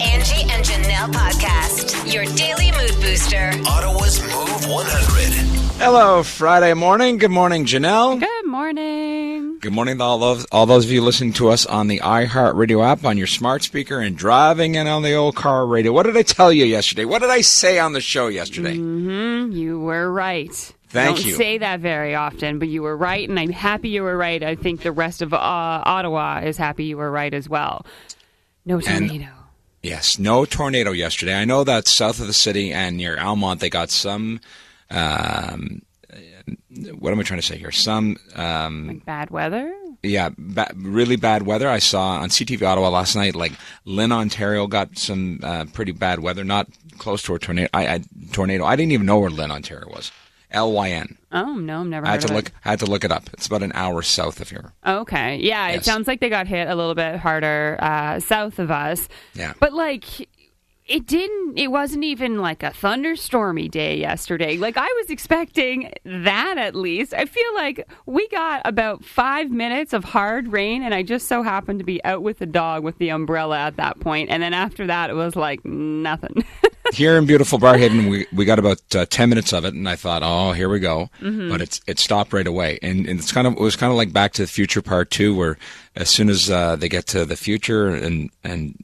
Angie and Janelle podcast, your daily mood booster. Ottawa's Move 100. Hello, Friday morning. Good morning, Janelle. Good morning. Good morning to all those, all those of you listening to us on the iHeartRadio app, on your smart speaker, and driving and on the old car radio. What did I tell you yesterday? What did I say on the show yesterday? You were right. Thank Don't you. say that very often, but you were right, and I'm happy you were right. I think the rest of uh, Ottawa is happy you were right as well. No tornado. Yes, no tornado yesterday. I know that south of the city and near Almont, they got some. Um, what am I trying to say here? Some, um, like bad weather. yeah, ba- really bad weather. I saw on CTV Ottawa last night. Like Lyn, Ontario, got some uh, pretty bad weather. Not close to a tornado. I, I tornado. I didn't even know where Lyn, Ontario was. L Y N. Oh no, I've never I had to look. it. I had to look it up. It's about an hour south of here. Okay, yeah, it sounds like they got hit a little bit harder uh, south of us. Yeah. but like. It didn't. It wasn't even like a thunderstormy day yesterday. Like I was expecting that at least. I feel like we got about five minutes of hard rain, and I just so happened to be out with the dog with the umbrella at that point. And then after that, it was like nothing. Here in beautiful Barrhaven, we we got about uh, ten minutes of it, and I thought, oh, here we go. Mm-hmm. But it's it stopped right away, and, and it's kind of it was kind of like Back to the Future Part Two, where as soon as uh, they get to the future, and and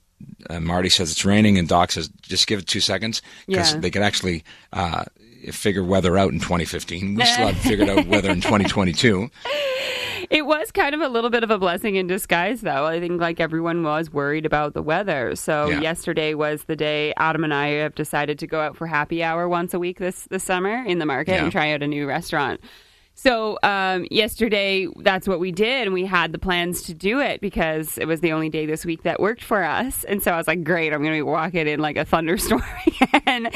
uh, Marty says it's raining, and Doc says just give it two seconds because Yeah. they can actually uh, figure weather out in 2015. We still haven't figured out weather in 2022. It was kind of a little bit of a blessing in disguise, though. I think like everyone was worried about the weather. So Yeah. yesterday was the day Adam and I have decided to go out for happy hour once a week this this summer in the market Yeah. and try out a new restaurant. So um, yesterday, that's what we did, and we had the plans to do it because it was the only day this week that worked for us. And so I was like, "Great, I'm going to be walking in like a thunderstorm," and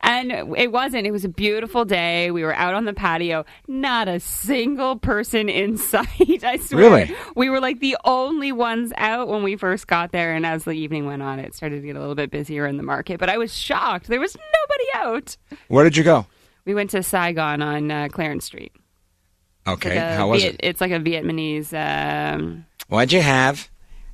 and it wasn't. It was a beautiful day. We were out on the patio, not a single person in sight. I swear, Really? we were like the only ones out when we first got there. And as the evening went on, it started to get a little bit busier in the market. But I was shocked; there was nobody out. Where did you go? We went to Saigon on uh, Clarence Street. Okay, Like how was Viet- it? It's like a Vietnamese. Um, What'd you have?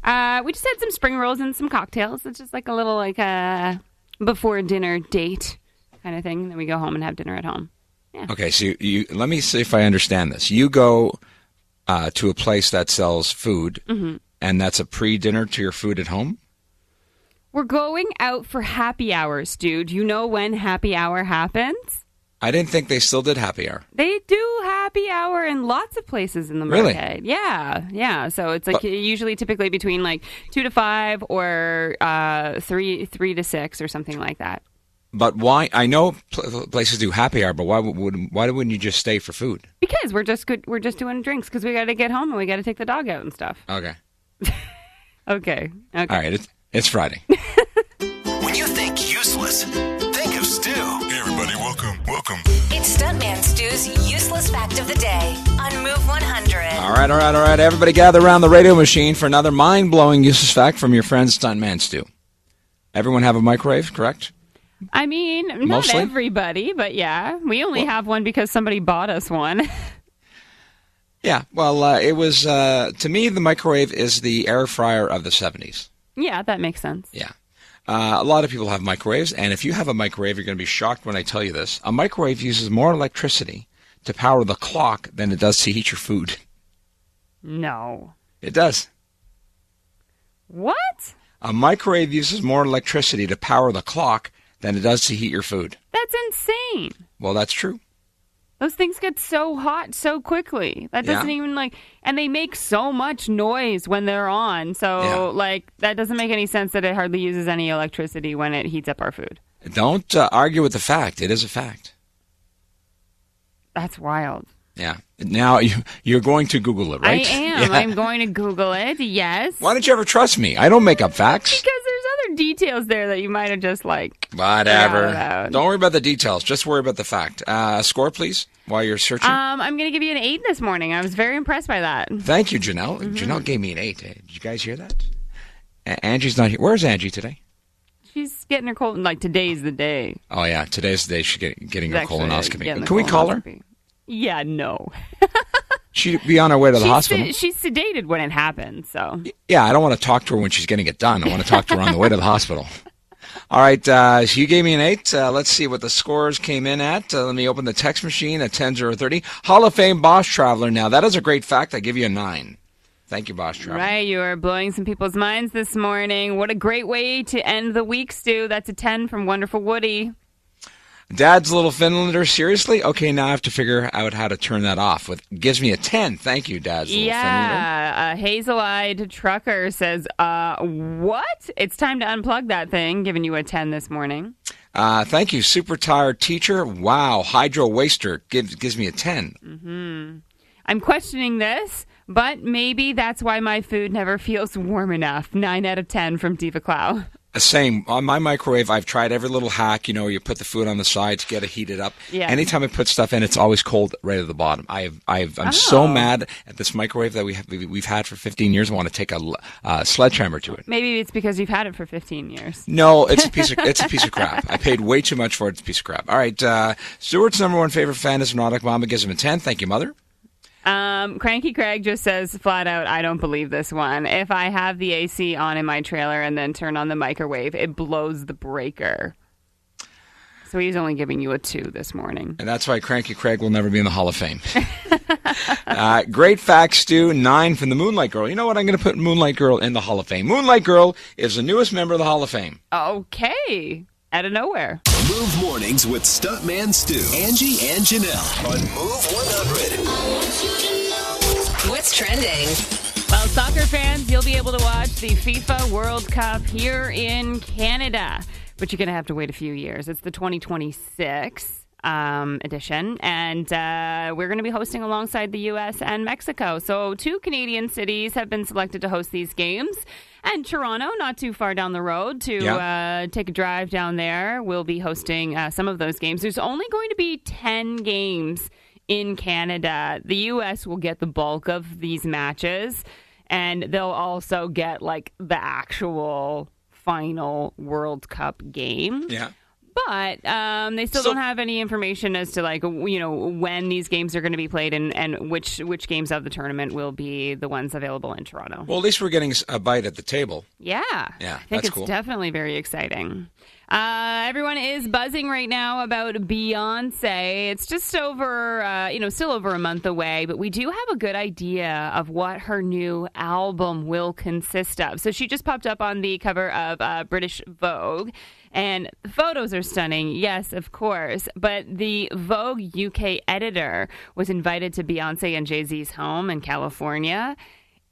uh, we just had some spring rolls and some cocktails. It's just like a little like a before dinner date kind of thing. Then we go home and have dinner at home. Okay, so you, you let me see if I understand this. You go uh, to a place that sells food, Mm-hmm. and that's a pre-dinner to your food at home. We're going out for happy hours, dude. You know when happy hour happens? I didn't think they still did happy hour. They do happy hour in lots of places in the Really? market. Yeah, yeah. So it's like But- usually typically between like two to five or uh, three three to six or something like that. But why? I know pl- places do happy hour, but why would would- why wouldn't you just stay for food? Because we're just good. We're just doing drinks because we got to get home and we got to take the dog out and stuff. Okay, Okay. Okay. all right. It's it's Friday. When you think useless, think of Stu. Hey, everybody, welcome, welcome. It's Stuntman Stu's useless fact of the day on Move 100. all right, all right, all right. Everybody, gather around the radio machine for another mind-blowing useless fact from your friend Stuntman Stu. Everyone have a microwave, correct? I mean, not Mostly? everybody, but yeah, we only have one because somebody bought us one. Yeah. Well, uh, it was uh, to me the microwave is the air fryer of the '70s. yeah, that makes sense. Yeah. Uh, a lot of people have microwaves, and if you have a microwave, you're going to be shocked when I tell you this. A microwave uses more electricity to power the clock than it does to heat your food. No. It does. What? A microwave uses more electricity to power the clock than it does to heat your food. That's insane. Well, that's true. Those things get so hot so quickly. That doesn't even like, and they make so much noise when they're on. So, Yeah. like, that doesn't make any sense that it hardly uses any electricity when it heats up our food. Don't uh, argue with the fact. It is a fact. That's wild. Yeah. Now you, you're going to Google it, right? I am. Yeah. I'm going to Google it. Yes. Why don't you ever trust me? I don't make up facts. Because details there that you might have just like. Whatever. Don't worry about the details. Just worry about the fact. Uh, score, please, while you're searching. Um, I'm going to give you an eight this morning. I was very impressed by that. Thank you, Janelle. Mm-hmm. Janelle gave me an eight. Did you guys hear that? A- Angie's not here. Where's Angie today? She's getting her colon. Like today's the day. Oh yeah, today's the day she's get, getting her colonoscopy. getting Can we call her? Yeah. No. She'd be on her way to the she's, hospital. se- she's sedated when it happens, so Yeah, I don't want to talk to her when she's getting it done. I want to talk to her on the way to the hospital. All right, uh, so you gave me an eight. Uh, let's see what the scores came in at. Uh, let me open the text machine at 10 30. Hall of Fame Bosch Traveler. Now, that is a great fact. I give you a nine. Thank you, Bosch Traveler. right, you are blowing some people's minds this morning. What a great way to end the week, Stu. That's a ten from Wonderful Woody. Dad's Little Finlander. Seriously? Okay, now I have to figure out how to turn that off. With gives me a 10. Thank you, Dad's Little Finlander. Yeah, a hazel-eyed trucker says, "Uh, what? It's time to unplug that thing." Giving you a ten this morning. Uh, thank you, Super Tired Teacher. Wow, Hydro Waster gives gives me a 10. Mm-hmm. I'm questioning this, but maybe that's why my food never feels warm enough. Nine out of ten from Diva Clow. Same on my microwave. I've tried every little hack. You know, you put the food on the side to get it heated up. Yeah. Anytime I put stuff in, it's always cold right at the bottom. I've, I've, I'm so Oh. mad at this microwave that we have, we- we've had for 15 years. I want to take a uh, sledgehammer to it. Maybe it's because you've had it for 15 years. No, it's a piece of it's a piece of crap. I paid way too much for it. It's a piece of crap. All right, uh, Stuart's number one favorite fan is Nautic Mama. Gives him a 10. Thank you, mother. Um, Cranky Craig just says flat out, I don't believe this one. If I have the AC on in my trailer and then turn on the microwave, it blows the breaker. So he's only giving you a two this morning. And that's why Cranky Craig will never be in the Hall of Fame. uh, great facts, Stu. Nine from the Moonlight Girl. You know what? I'm going to put Moonlight Girl in the Hall of Fame. Moonlight Girl is the newest member of the Hall of Fame. Okay. Out of nowhere. Move mornings with Stuntman Stu, Angie, and Janelle on Move 100. What's trending? Well, soccer fans, you'll be able to watch the FIFA World Cup here in Canada, but you're going to have to wait a few years. It's the 2026 um, edition, and uh, we're going to be hosting alongside the U.S. and Mexico. So, two Canadian cities have been selected to host these games. And Toronto, not too far down the road, to Yeah. uh, take a drive down there. We'll be hosting uh, some of those games. There's only going to be 10 games in Canada. The U.S. will get the bulk of these matches, and they'll also get like the actual final World Cup game. Yeah. But um, they still So- don't have any information as to like you know when these games are going to be played and, and which which games of the tournament will be the ones available in Toronto. Well, at least we're getting a bite at the table. Yeah. Yeah, I think that's it's cool. definitely very exciting. Uh, everyone is buzzing right now about Beyonce. It's just over, uh, you know, still over a month away, but we do have a good idea of what her new album will consist of. So she just popped up on the cover of uh, British Vogue. And the photos are stunning, yes, of course. But the Vogue UK editor was invited to Beyonce and Jay Z's home in California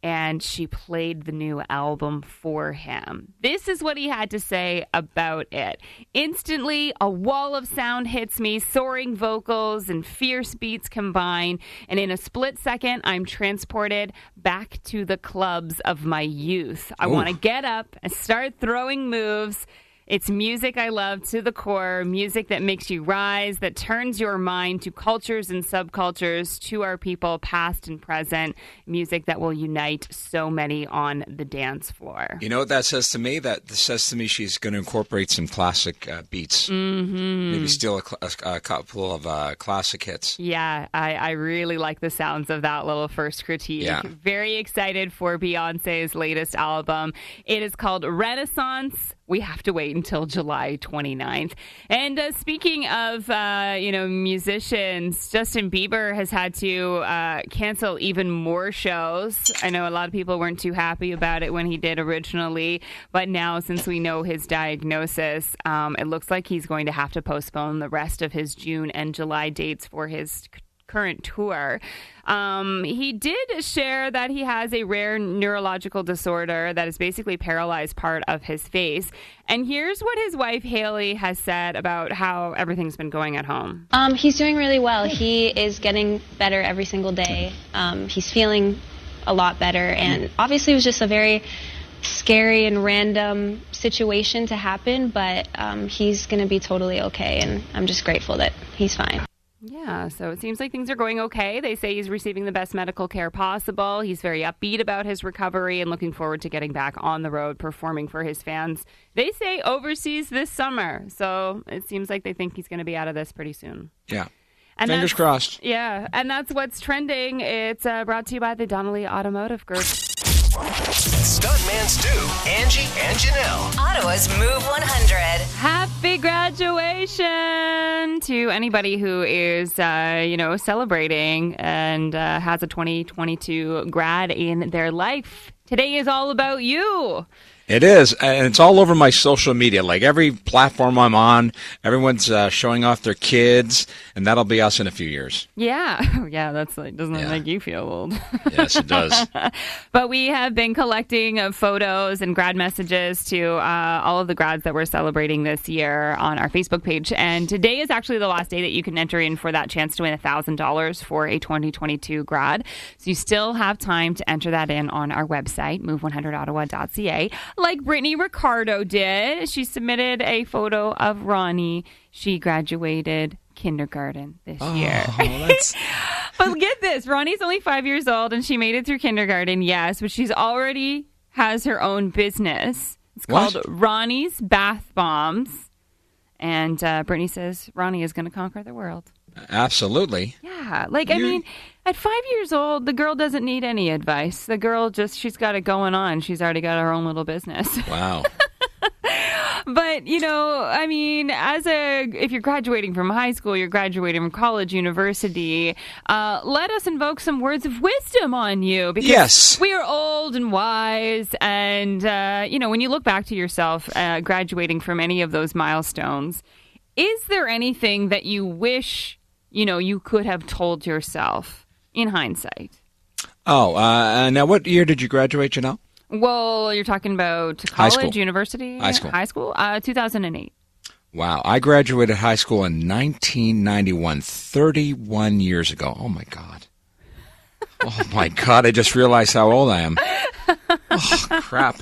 and she played the new album for him. This is what he had to say about it. Instantly, a wall of sound hits me, soaring vocals and fierce beats combine, and in a split second, I'm transported back to the clubs of my youth. I want to get up and start throwing moves. It's music I love to the core, music that makes you rise, that turns your mind to cultures and subcultures, to our people, past and present, music that will unite so many on the dance floor. You know what that says to me? That says to me she's going to incorporate some classic uh, beats. Mm-hmm. Maybe steal a, a couple of uh, classic hits. Yeah, I, I really like the sounds of that little first critique. Yeah. Very excited for Beyonce's latest album. It is called Renaissance. We have to wait until July 29th. And uh, speaking of, uh, you know, musicians, Justin Bieber has had to uh, cancel even more shows. I know a lot of people weren't too happy about it when he did originally, but now since we know his diagnosis, um, it looks like he's going to have to postpone the rest of his June and July dates for his current tour. Um, he did share that he has a rare neurological disorder that has basically paralyzed part of his face. And here's what his wife Hailey has said about how everything's been going at home. Um, he's doing really well. He is getting better every single day. Um, he's feeling a lot better, and obviously, it was just a very scary and random situation to happen. But um, he's going to be totally okay, and I'm just grateful that he's fine. Yeah, so it seems like things are going okay. They say he's receiving the best medical care possible. He's very upbeat about his recovery and looking forward to getting back on the road performing for his fans. They say overseas this summer. So it seems like they think he's going to be out of this pretty soon. Yeah. And Fingers crossed. Yeah, and that's what's trending. It's uh, brought to you by the Donnelly Automotive Group. Stuntman Stu, Angie, and Janelle. Ottawa's Move 100. Happy graduation to anybody who is, uh, you know, celebrating and uh, has a 2022 grad in their life. Today is all about you. It is, and it's all over my social media. Like every platform I'm on, everyone's uh, showing off their kids, and that'll be us in a few years. Yeah, yeah, that's like doesn't that make you feel old? Yes, it does. But we have been collecting uh, photos and grad messages to uh, all of the grads that we're celebrating this year on our Facebook page. And today is actually the last day that you can enter in for that chance to win $1,000 for a 2022 grad. So you still have time to enter that in on our website, move100ottawa.ca, like Brittany Ricardo did. She submitted a photo of Ronnie. She graduated kindergarten this year. Oh, that's But get this, Ronnie's only five years old and she made it through kindergarten, yes, but she's already has her own business. It's What? called Ronnie's Bath Bombs. And uh, Brittany says Ronnie is going to conquer the world. Absolutely. Yeah, like I You're- mean, at five years old, the girl doesn't need any advice. The girl just she's got it going on. She's already got her own little business. Wow. But you know, I mean, as a if you're graduating from high school, you're graduating from college, university. Uh, let us invoke some words of wisdom on you because Yes. we are old and wise, and uh, you know, when you look back to yourself uh, graduating from any of those milestones, is there anything that you wish you know you could have told yourself in hindsight? Oh, uh, now what year did you graduate, Janelle? Well, you're talking about High college, school. university, High school. high school, uh, 2008. Wow, I graduated high school in 1991, 31 years ago. Oh my God. Oh my God, I just realized how old I am. Oh, crap.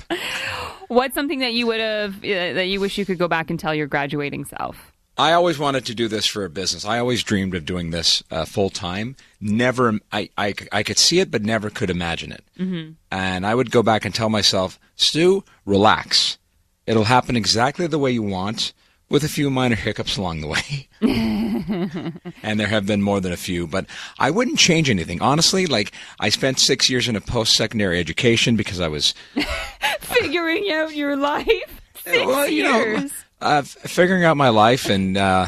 What's something that you would have uh, that you wish you could go back and tell your graduating self? I always wanted to do this for a business. I always dreamed of doing this uh, full time. Never, I, I, I could see it, but never could imagine it. Mm-hmm. And I would go back and tell myself, Stu, relax. It'll happen exactly the way you want, with a few minor hiccups along the way. and there have been more than a few, but I wouldn't change anything. Honestly, like I spent six years in a post secondary education because I was Figuring out your life. Six well, you know, years. Uh, figuring out my life and uh,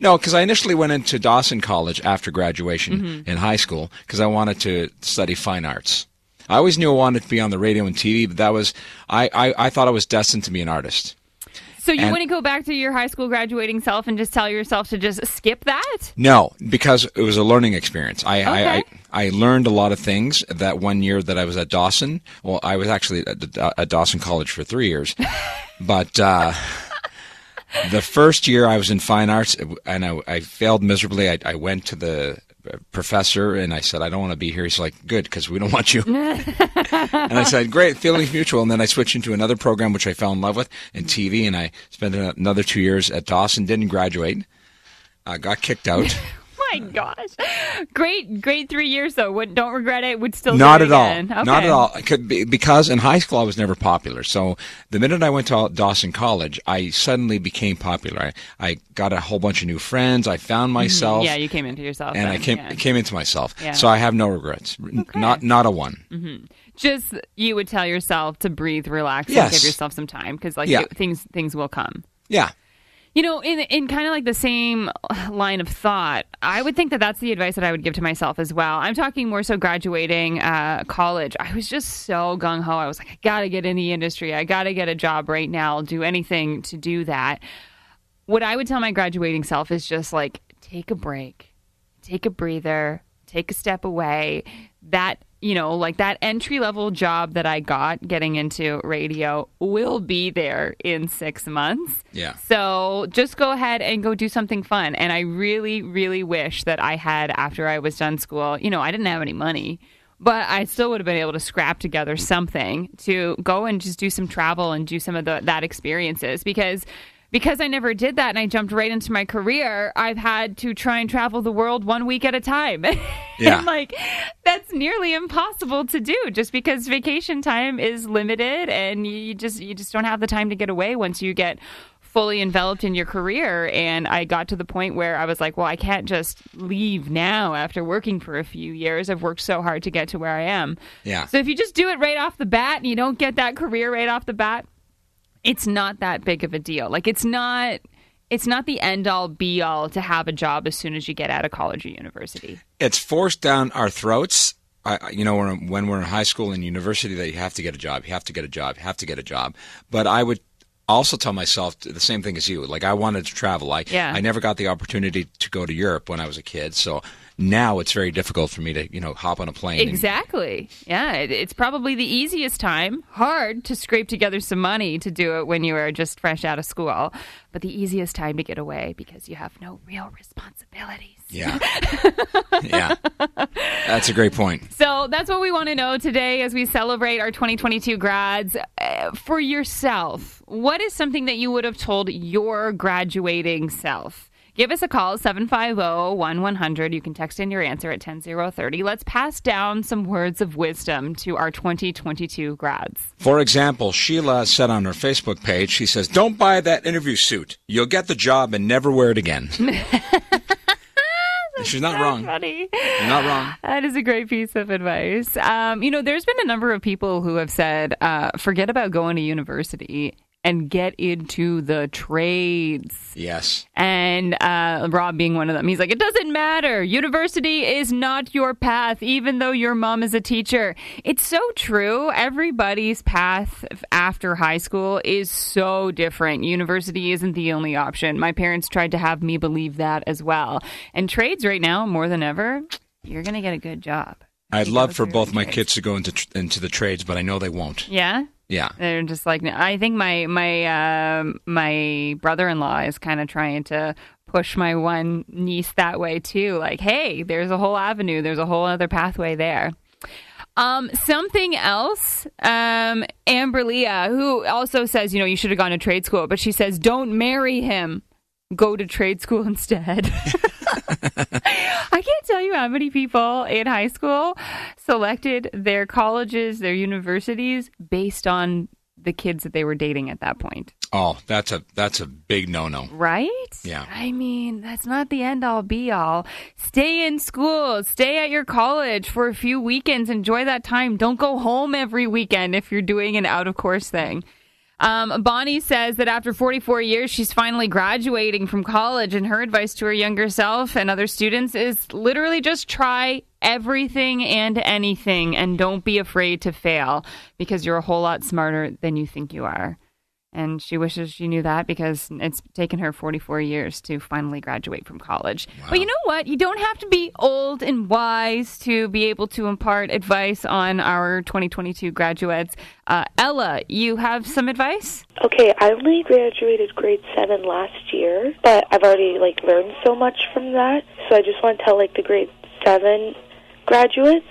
no, because I initially went into Dawson College after graduation Mm-hmm. in high school because I wanted to study fine arts. I always knew I wanted to be on the radio and TV, but that was I, I, I thought I was destined to be an artist. so you and- wouldn't go back to your high school graduating self and just tell yourself to just skip that? No, because it was a learning experience. I, I, I, I learned a lot of things that one year that I was at Dawson. Well, I was actually at, at Dawson College for three years, but uh, the first year I was in fine arts uh, and I, I failed miserably. I, I went to the uh, professor and I said, I don't want to be here. He's like, good, because we don't want you. and I said, great, feelings mutual. And then I switched into another program, which I fell in love with in TV. And I spent another two years at Dawson, didn't graduate. I got kicked out. My gosh, great, great three years though. Would don't regret it. Would still Not do at it all. again. Not at all. Could be, because in high school I was never popular. So the minute I went to Dawson College, I suddenly became popular. I, I got a whole bunch of new friends. I found myself. Mm-hmm. Yeah, you came into yourself, and I came yeah. came into myself. Yeah. So I have no regrets. N- Not not a one. Just you would tell yourself to breathe, relax, and give yourself some time because like Yeah. it- things things will come. Yeah. You know, in in kind of like the same line of thought, I would think that that's the advice that I would give to myself as well. I'm talking more so graduating uh, college. I was just so gung ho. I was like, I got to get in the industry. I got to get a job right now. I'll do anything to do that. What I would tell my graduating self is just like, take a break, take a breather, take a step away. That you know, like that entry level job that I got getting into radio will be there in six months. Yeah. So just go ahead and go do something fun. And I really, really wish that I had, after I was done school, you know, I didn't have any money, but I still would have been able to scrap together something to go and just do some travel and do some of the, that experiences because. Because I never did that and I jumped right into my career, I've had to try and travel the world one week at a time. Yeah. and like that's nearly impossible to do just because vacation time is limited and you just you just don't have the time to get away once you get fully enveloped in your career. And I got to the point where I was like, well, I can't just leave now after working for a few years. I've worked so hard to get to where I am. Yeah. So if you just do it right off the bat and you don't get that career right off the bat, it's not that big of a deal. Like it's not it's not the end all be all to have a job as soon as you get out of college or university. It's forced down our throats. I, you know, when we're in high school and university, that you have to get a job, you have to get a job, you have to get a job. But I would also tell myself the same thing as you. Like I wanted to travel. I Yeah. I never got the opportunity to go to Europe when I was a kid. So now it's very difficult for me to you know hop on a plane. and- Exactly. Yeah, it, it's probably the easiest time. Hard to scrape together some money to do it when you are just fresh out of school, but the easiest time to get away because you have no real responsibilities. Yeah, yeah, that's a great point. So that's what we want to know today as we celebrate our 2022 grads. Uh, for yourself, what is something that you would have told your graduating self? Give us a call, 750-1100. You can text in your answer at 10030. Let's pass down some words of wisdom to our 2022 grads. For example, Sheila said on her Facebook page, she says, "Don't buy that interview suit. You'll get the job and never wear it again." She's not wrong. Funny. You're not wrong. That is a great piece of advice. Um, you know, there's been a number of people who have said, uh, forget about going to university and get into the trades. Yes. And uh, Rob being one of them. He's like, it doesn't matter. University is not your path, even though your mom is a teacher. It's so true. Everybody's path after high school is so different. University isn't the only option. My parents tried to have me believe that as well. And trades right now, more than ever, you're going to get a good job. I'd love for both my trades. kids to go into tr- into the trades, but I know they won't. Yeah? Yeah. They're just like I think my my um my brother in law is kind of trying to push my one niece that way too. Like, hey, there's a whole avenue. There's a whole other pathway there. Um, something else. Um, Amber Leah, who also says, you know, you should have gone to trade school, but she says, don't marry him. Go to trade school instead. I can't tell you how many people in high school selected their colleges, their universities based on the kids that they were dating at that point. Oh, that's a that's a big no no. Right? Yeah. I mean, that's not the end all be all. Stay in school, stay at your college for a few weekends, enjoy that time. Don't go home every weekend if you're doing an out of course thing. Um, Bonnie says that after 44 years, she's finally graduating from college, and her advice to her younger self and other students is literally just try everything and anything, and don't be afraid to fail because you're a whole lot smarter than you think you are. And she wishes she knew that because it's taken her 44 years to finally graduate from college. But you know what? You don't have to be old and wise to be able to impart advice on our 2022 graduates. Uh, Ella, you have some advice? Okay, I only graduated grade seven last year, but I've already like learned so much from that. So I just want to tell like the grade seven graduates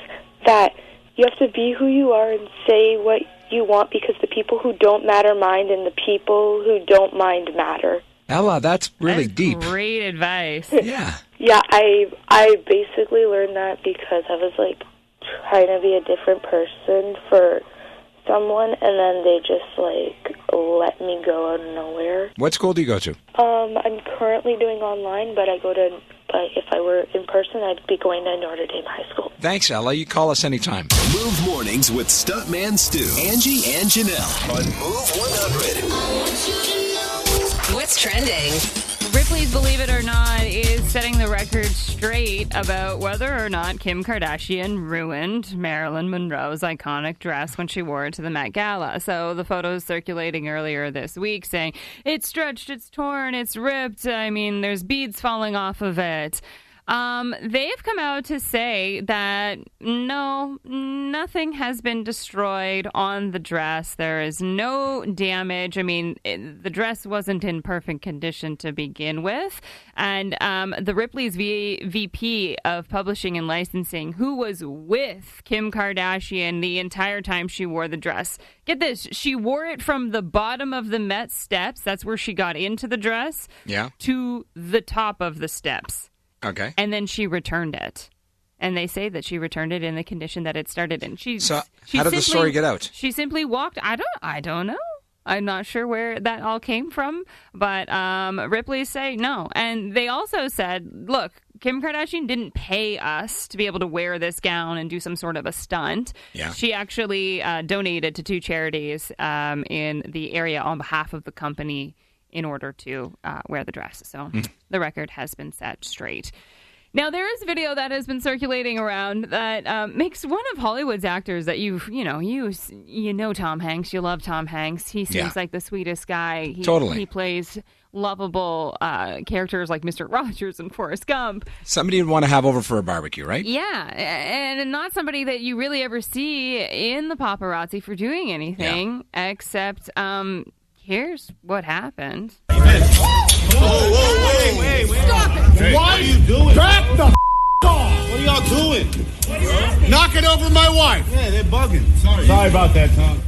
that you have to be who you are and say what you want because the people who don't matter mind and the people who don't mind matter. Ella, that's really That's deep. Great advice. Yeah. Yeah, I I basically learned that because I was like trying to be a different person for someone and then they just like let me go out of nowhere. What school do you go to? Um, I'm currently doing online, but I go to. But if I were in person, I'd be going to Notre Dame High School. Thanks, Ella. You call us anytime. Move mornings with Stuntman Stu, Angie, and Janelle on Move 100. What's trending? Ripley's Believe It or Not is setting the record straight about whether or not Kim Kardashian ruined Marilyn Monroe's iconic dress when she wore it to the Met Gala. So the photos circulating earlier this week saying it's stretched, it's torn, it's ripped. I mean, there's beads falling off of it. Um, they've come out to say that no, nothing has been destroyed on the dress. There is no damage. I mean, it, the dress wasn't in perfect condition to begin with. And um, the Ripley's v- VP of Publishing and Licensing, who was with Kim Kardashian the entire time she wore the dress, get this, she wore it from the bottom of the Met steps. That's where she got into the dress. Yeah. To the top of the steps Okay. and then she returned it. And they say that she returned it in the condition that it started in. She So, she how did the story get out? She simply walked. I don't. I don't know. I'm not sure where that all came from, but um, Ripley say no. And they also said, look, Kim Kardashian didn't pay us to be able to wear this gown and do some sort of a stunt. Yeah. She actually uh, donated to two charities um, in the area on behalf of the company in order to uh, wear the dress. So the record has been set straight. Now there is video that has been circulating around that um, makes one of Hollywood's actors that you you know you you know Tom Hanks you love Tom Hanks he seems Yeah. like the sweetest guy he, Totally. he plays lovable uh, characters like Mr. Rogers and Forrest Gump Somebody you'd want to have over for a barbecue, right? yeah and not somebody that you really ever see in the paparazzi for doing anything except um, here's what happened. Whoa, whoa, wait, wait. Stop it! What are you doing? Back the f- off! What are y'all doing? Knocking over my wife. Yeah, they're bugging. Sorry. Sorry about that, Tom.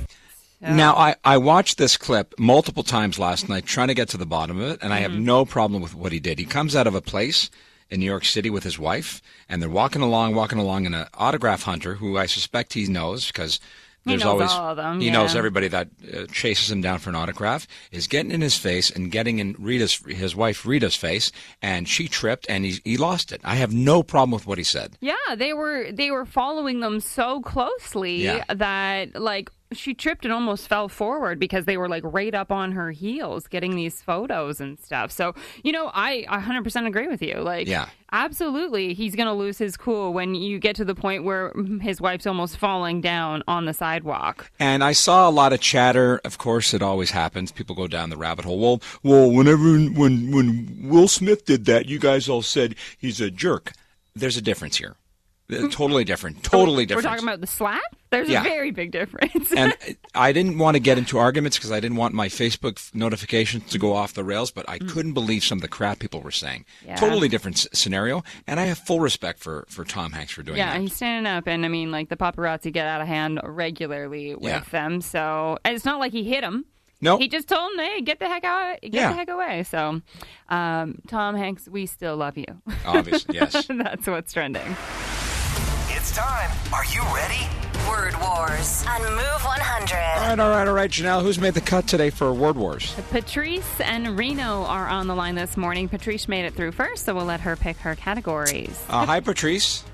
Now, I, I watched this clip multiple times last night trying to get to the bottom of it, and I have mm-hmm. no problem with what he did. He comes out of a place in New York City with his wife, and they're walking along, walking along, and an autograph hunter, who I suspect he knows because He there's knows always all of them, he yeah. knows everybody that uh, chases him down for an autograph is getting in his face and getting in Rita's his wife Rita's face, and she tripped and he he lost it. I have no problem with what he said. Yeah, they were they were following them so closely Yeah. that like she tripped and almost fell forward because they were like right up on her heels getting these photos and stuff. So, you know, I 100% agree with you. Like Yeah. absolutely he's going to lose his cool when you get to the point where mm, his wife's almost falling down on the sidewalk. And I saw a lot of chatter. Of course, it always happens. People go down the rabbit hole. Well, well, whenever when when Will Smith did that, you guys all said he's a jerk. There's a difference here. Uh, Totally different. Totally different. We're talking about the slap? There's Yeah. a very big difference. and I didn't want to get into arguments because I didn't want my Facebook notifications to go off the rails, but I couldn't believe some of the crap people were saying. Mm. Yeah. Totally different s- scenario, and I have full respect for, for Tom Hanks for doing that. Yeah, that. he's standing up, and I mean, like the paparazzi get out of hand regularly with Yeah. them. So and it's not like he hit him. Nope. he just told him, "Hey, get the heck out, get Yeah. the heck away." So, um, Tom Hanks, we still love you. Obviously, yes. That's what's trending. It's time. Are you ready? Word Wars on Move 100. All right, all right, all right, Janelle. Who's made the cut today for Word Wars? Patrice and Reno are on the line this morning. Patrice made it through first, so we'll let her pick her categories. Uh, hi, Patrice.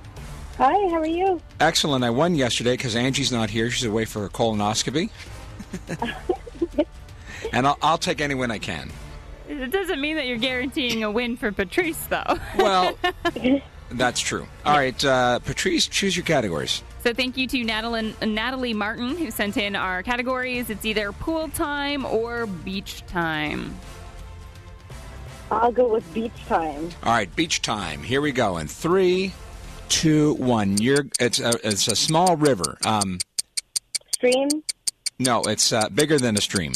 Hi, how are you? Excellent. I won yesterday because Angie's not here. She's away for her colonoscopy. and I'll, I'll take any win I can. It doesn't mean that you're guaranteeing a win for Patrice, though. Well, that's true. All right, uh, Patrice, choose your categories. So thank you to Natalie, Natalie Martin who sent in our categories. It's either pool time or beach time. I'll go with beach time. All right, beach time. Here we go. In three, two, one. You're. It's a. It's a small river. Um, Stream, no, it's uh, bigger than a stream.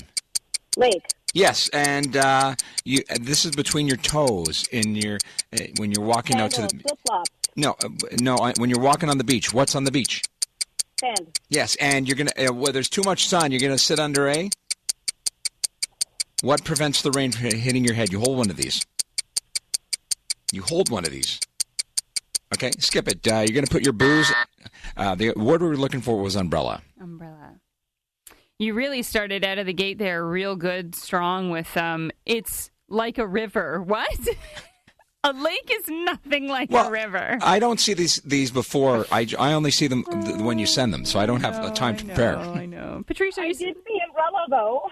lake, Yes, and uh, you. uh, This is between your toes in your uh, when you're walking out to the. flip flops, No, uh, no. uh, When you're walking on the beach, what's on the beach? sand, Yes, and you're gonna. Uh, well, there's too much sun. You're gonna sit under a. What prevents the rain from hitting your head? You hold one of these. You hold one of these. Okay, skip it. Uh, you're gonna put your booze. Uh, the word we were looking for was umbrella. Umbrella. You really started out of the gate there real good, strong with um it's like a river. What? a lake is nothing like Well, a river. I don't see these these before. I, I only see them th- when you send them, so I don't have uh, time to prepare. Oh, I know. Patricia, I you did the umbrella though.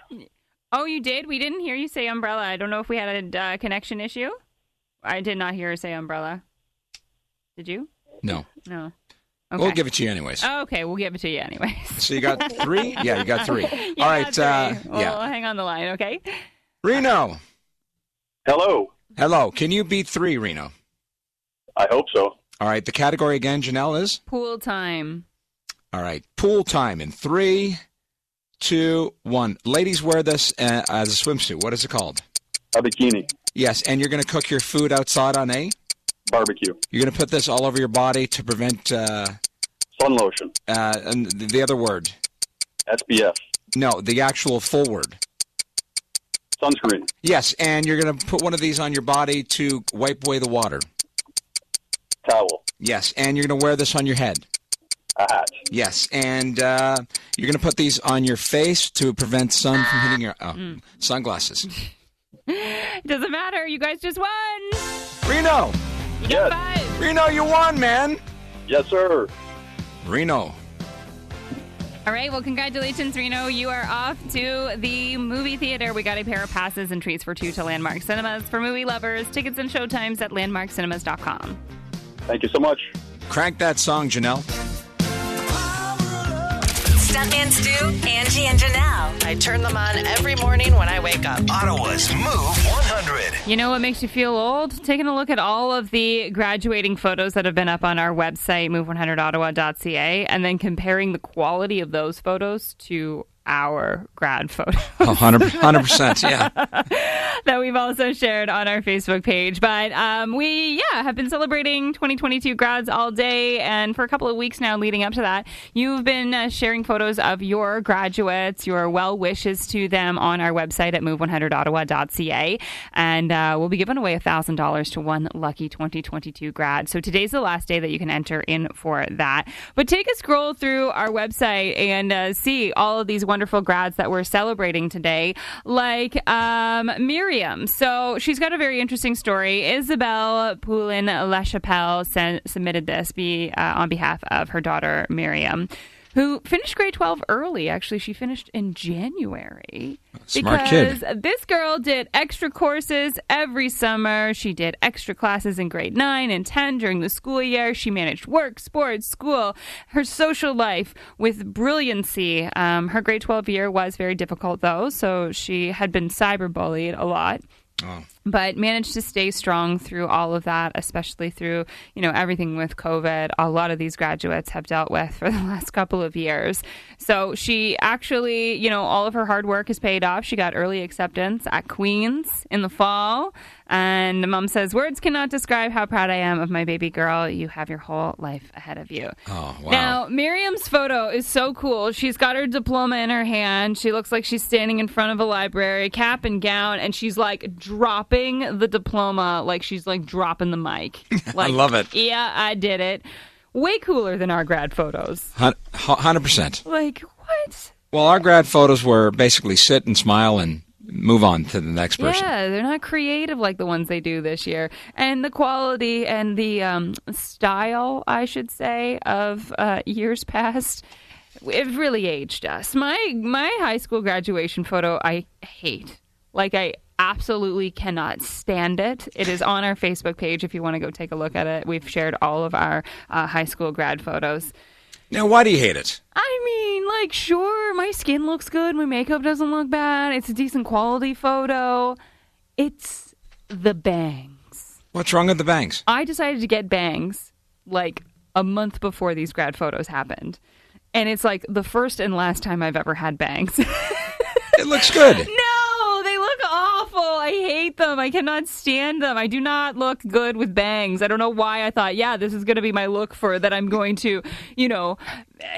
Oh, you did? We didn't hear you say umbrella. I don't know if we had a uh, connection issue. I did not hear her say umbrella. Did you? No, No. Okay. we'll give it to you anyways. Okay, we'll give it to you anyways. So you got three? Yeah, you got three. You All right. got Uh, three. Well, yeah, hang on the line, okay? Reno. Hello. Hello. Can you beat three, Reno? I hope so. All right. The category again, Janelle is. Pool time. All right. Pool time in three, two, one. Ladies wear this uh, as a swimsuit. What is it called? A bikini, Yes, and you're going to cook your food outside on a. barbecue, You're going to put this all over your body to prevent. Uh, sun lotion, uh, and the the other word. SPF, No, the actual full word. sunscreen, Yes, and you're going to put one of these on your body to wipe away the water. towel, Yes, and you're going to wear this on your head. A hat. Yes, and uh, you're going to put these on your face to prevent sun from hitting your oh, Mm. sunglasses. Doesn't matter. You guys just won. Reno, You got Yes. five. Reno, you won, man. Yes, sir. Reno. All right. Well, congratulations, Reno. You are off to the movie theater. We got a pair of passes and treats for two to Landmark Cinemas. For movie lovers, tickets and showtimes at landmarkcinemas.com. Thank you so much. Crank that song, Janelle. Stuntman Stu, Angie, and Janelle. I turn them on every morning when I wake up. Ottawa's Move 100. You know what makes you feel old? Taking a look at all of the graduating photos that have been up on our website, move100ottawa.ca, and then comparing the quality of those photos to our grad photos. Oh, 100 percent. Yeah. that we've also shared on our Facebook page. But um, we, yeah, have been celebrating 2022 grads all day. And for a couple of weeks now leading up to that, you've been uh, sharing photos of your graduates, your well wishes to them on our website at move100ottawa.ca. And uh, we'll be giving away $1,000 to one lucky 2022 grad. So today's the last day that you can enter in for that. But take a scroll through our website and uh, see all of these wonderful grads that we're celebrating today, like um, Miriam. So she's got a very interesting story. Isabel Poulin LaChapelle sen- submitted this be, uh, on behalf of her daughter Miriam. Who finished grade 12 early? Actually, she finished in January. Smart because kid. this girl did extra courses every summer. She did extra classes in grade 9 and 10 during the school year. She managed work, sports, school, her social life with brilliancy. Um, her grade 12 year was very difficult, though, so she had been cyberbullied a lot Oh. But managed to stay strong through all of that, especially through you know everything with COVID. A lot of these graduates have dealt with for the last couple of years. So she actually, you know, all of her hard work has paid off. She got early acceptance at Queen's in the fall, and the mom says, "Words cannot describe how proud I am of my baby girl. You have your whole life ahead of you." Oh, wow. Now, Miriam's photo is so cool. She's got her diploma in her hand. She looks like she's standing in front of a library, cap and gown, and she's like dropping the diploma like she's like dropping the mic. Like, love it. Yeah, I did it. Way cooler than our grad photos. 100%. Like, what? Well, our grad photos were basically sit and smile and move on to the next person. Yeah, they're not creative like the ones they do this year. And the quality and the um, style, I should say, of uh, years past, it really aged us. My my high school graduation photo, I hate. Like I absolutely cannot stand it. It is on our Facebook page if you want to go take a look at it. We've shared all of our uh, high school grad photos. Now, why do you hate it? I mean, like, sure, my skin looks good, my makeup doesn't look bad, it's a decent quality photo. It's the bangs. What's wrong with the bangs? I decided to get bangs like a month before these grad photos happened. And it's like the first and last time I've ever had bangs. It looks good. No, hate them. I cannot stand them. I do not look good with bangs. I don't know why I thought, yeah, this is going to be my look for that I'm going to, you know,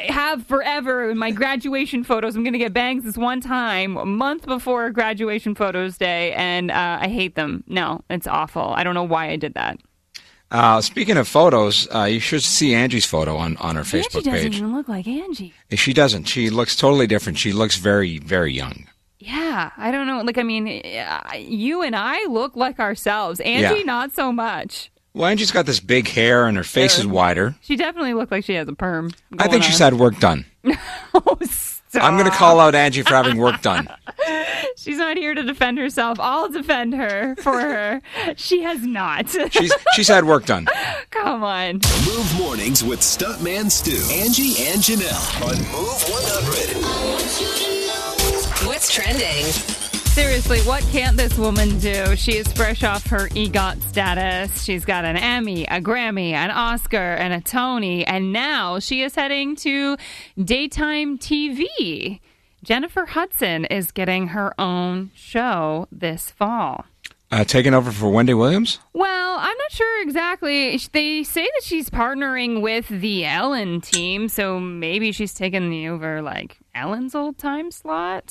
have forever in my graduation photos. I'm going to get bangs this one time, a month before graduation photos day, and uh, I hate them. No, it's awful. I don't know why I did that. Uh, speaking of photos, uh, you should see Angie's photo on, on her Angie Facebook doesn't page. even look like Angie. She doesn't. She looks totally different. She looks very, very young. Yeah, I don't know. Like, I mean, you and I look like ourselves. Angie, Yeah. not so much. Well, Angie's got this big hair and her face is wider. She definitely looked like she has a perm. I think going she's on. had work done. Oh, stop. I'm going to call out Angie for having work done. She's not here to defend herself. I'll defend her for her. she has not. She's she's had work done. Come on. Move mornings with Stuntman Stu, Angie, and Janelle on Move 100. What's trending? Seriously, what can't this woman do? She is fresh off her EGOT status. She's got an Emmy, a Grammy, an Oscar, and a Tony, and now she is heading to daytime TV. Jennifer Hudson is getting her own show this fall. Uh, taking over for Wendy Williams? Well, I'm not sure exactly. They say that she's partnering with the Ellen team, so maybe she's taking the over like Ellen's old time slot.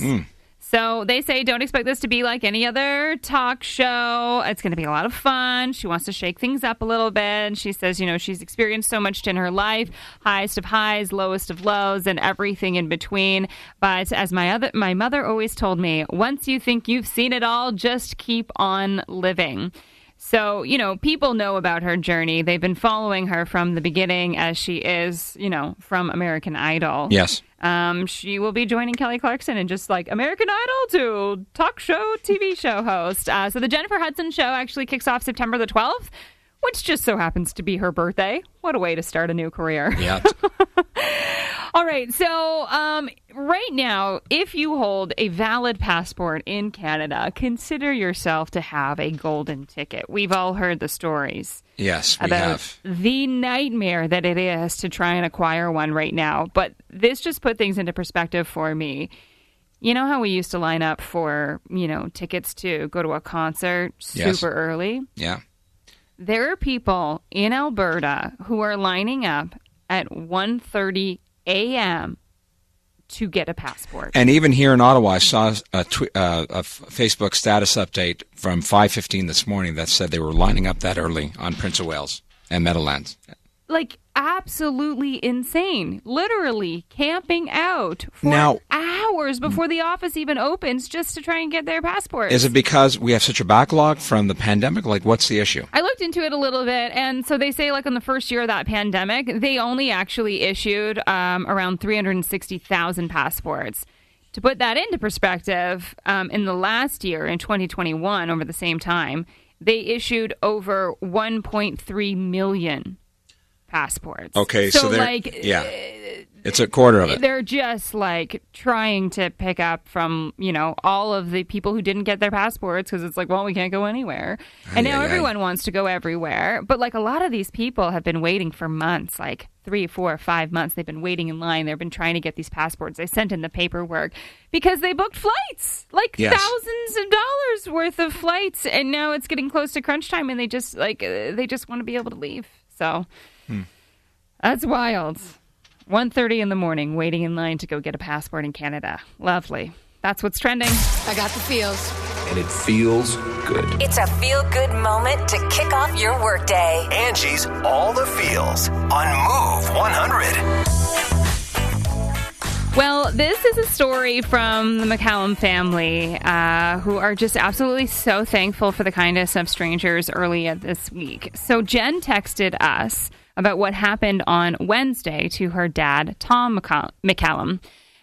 So they say don't expect this to be like any other talk show. It's going to be a lot of fun. She wants to shake things up a little bit. She says, you know, she's experienced so much in her life, highest of highs, lowest of lows, and everything in between. But as my other my mother always told me, once you think you've seen it all, just keep on living. So, you know, people know about her journey. They've been following her from the beginning as she is, you know, from American Idol. Yes. Um, she will be joining Kelly Clarkson and just like American Idol to talk show, TV show host. Uh, so the Jennifer Hudson show actually kicks off September the 12th, which just so happens to be her birthday. What a way to start a new career. Yeah. All right. So, um, right now, if you hold a valid passport in Canada, consider yourself to have a golden ticket. We've all heard the stories yes, we about have. the nightmare that it is to try and acquire one right now. But this just put things into perspective for me. You know how we used to line up for, you know, tickets to go to a concert super Yes. early? Yeah. There are people in Alberta who are lining up at 1:30 a.m. to get a passport. And even here in Ottawa, I saw a, tw- uh, Facebook status update from 5:15 this morning that said they were lining up that early on Prince of Wales and Meadowlands. Like absolutely insane. Literally camping out for Now- hours before the office even opens just to try and get their passport. Is it because we have such a backlog from the pandemic? Like, what's the issue? I looked into it a little bit, and so they say, like, on the first year of that pandemic, they only actually issued um, around 360,000 passports. To put that into perspective, um, in the last year, in 2021, over the same time, they issued over 1.3 million passports. Okay, so, they're like, yeah, it's a quarter of it. they're just like trying to pick up from you know all of the people who didn't get their passports because it's like well we can't go anywhere and now Ay, ay, ay. everyone wants to go everywhere but like a lot of these people have been waiting for months like three four five months they've been waiting in line they've been trying to get these passports they sent in the paperwork because they booked flights like Yes. thousands of dollars worth of flights and now it's getting close to crunch time and they just like uh, they just want to be able to leave so that's wild 1.30 in the morning waiting in line to go get a passport in canada lovely that's what's trending I got the feels. And it feels good. It's a feel good moment to kick off your workday. Angie's All the Feels on Move 100. well this is a story from the mccallum family uh, who are just absolutely so thankful for the kindness of strangers early at this week so jen texted us about what happened on wednesday to her dad tom mccallum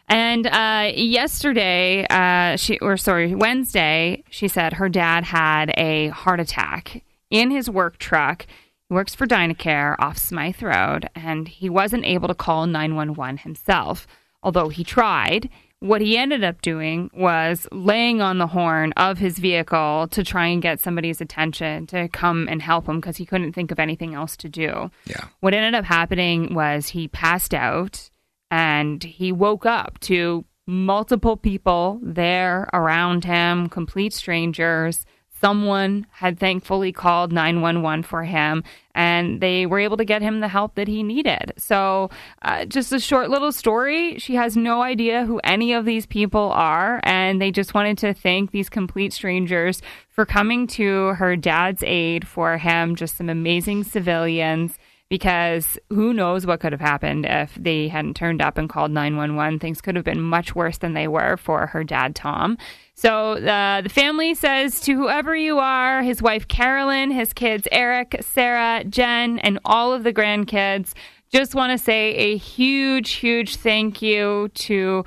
And uh, yesterday, uh, she or sorry, Wednesday, she said her dad had a heart attack in his work truck. He works for Dynacare off Smythe Road, and he wasn't able to call 911 himself, although he tried. What he ended up doing was laying on the horn of his vehicle to try and get somebody's attention to come and help him because he couldn't think of anything else to do. Yeah. What ended up happening was he passed out and he woke up to multiple people there around him, complete strangers. Someone had thankfully called 911 for him, and they were able to get him the help that he needed. So, uh, just a short little story. She has no idea who any of these people are, and they just wanted to thank these complete strangers for coming to her dad's aid for him. Just some amazing civilians because who knows what could have happened if they hadn't turned up and called 911. Things could have been much worse than they were for her dad, Tom. So the family says to whoever you are, his wife Carolyn, his kids Eric, Sarah, Jen, and all of the grandkids, just want to say a huge, huge thank you to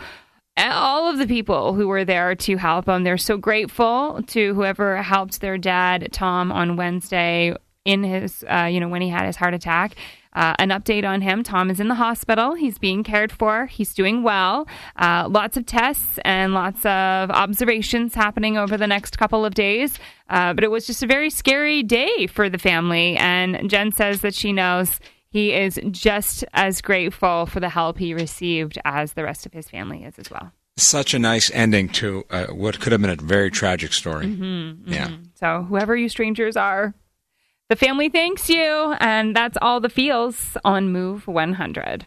all of the people who were there to help them. They're so grateful to whoever helped their dad, Tom, on Wednesday in his, uh, you know, when he had his heart attack. Uh, an update on him Tom is in the hospital. He's being cared for. He's doing well. Uh, lots of tests and lots of observations happening over the next couple of days. Uh, but it was just a very scary day for the family. And Jen says that she knows he is just as grateful for the help he received as the rest of his family is as well. Such a nice ending to uh, what could have been a very tragic story. Mm-hmm, Yeah. So, whoever you strangers are, the family thanks you. And that's all the feels on Move 100.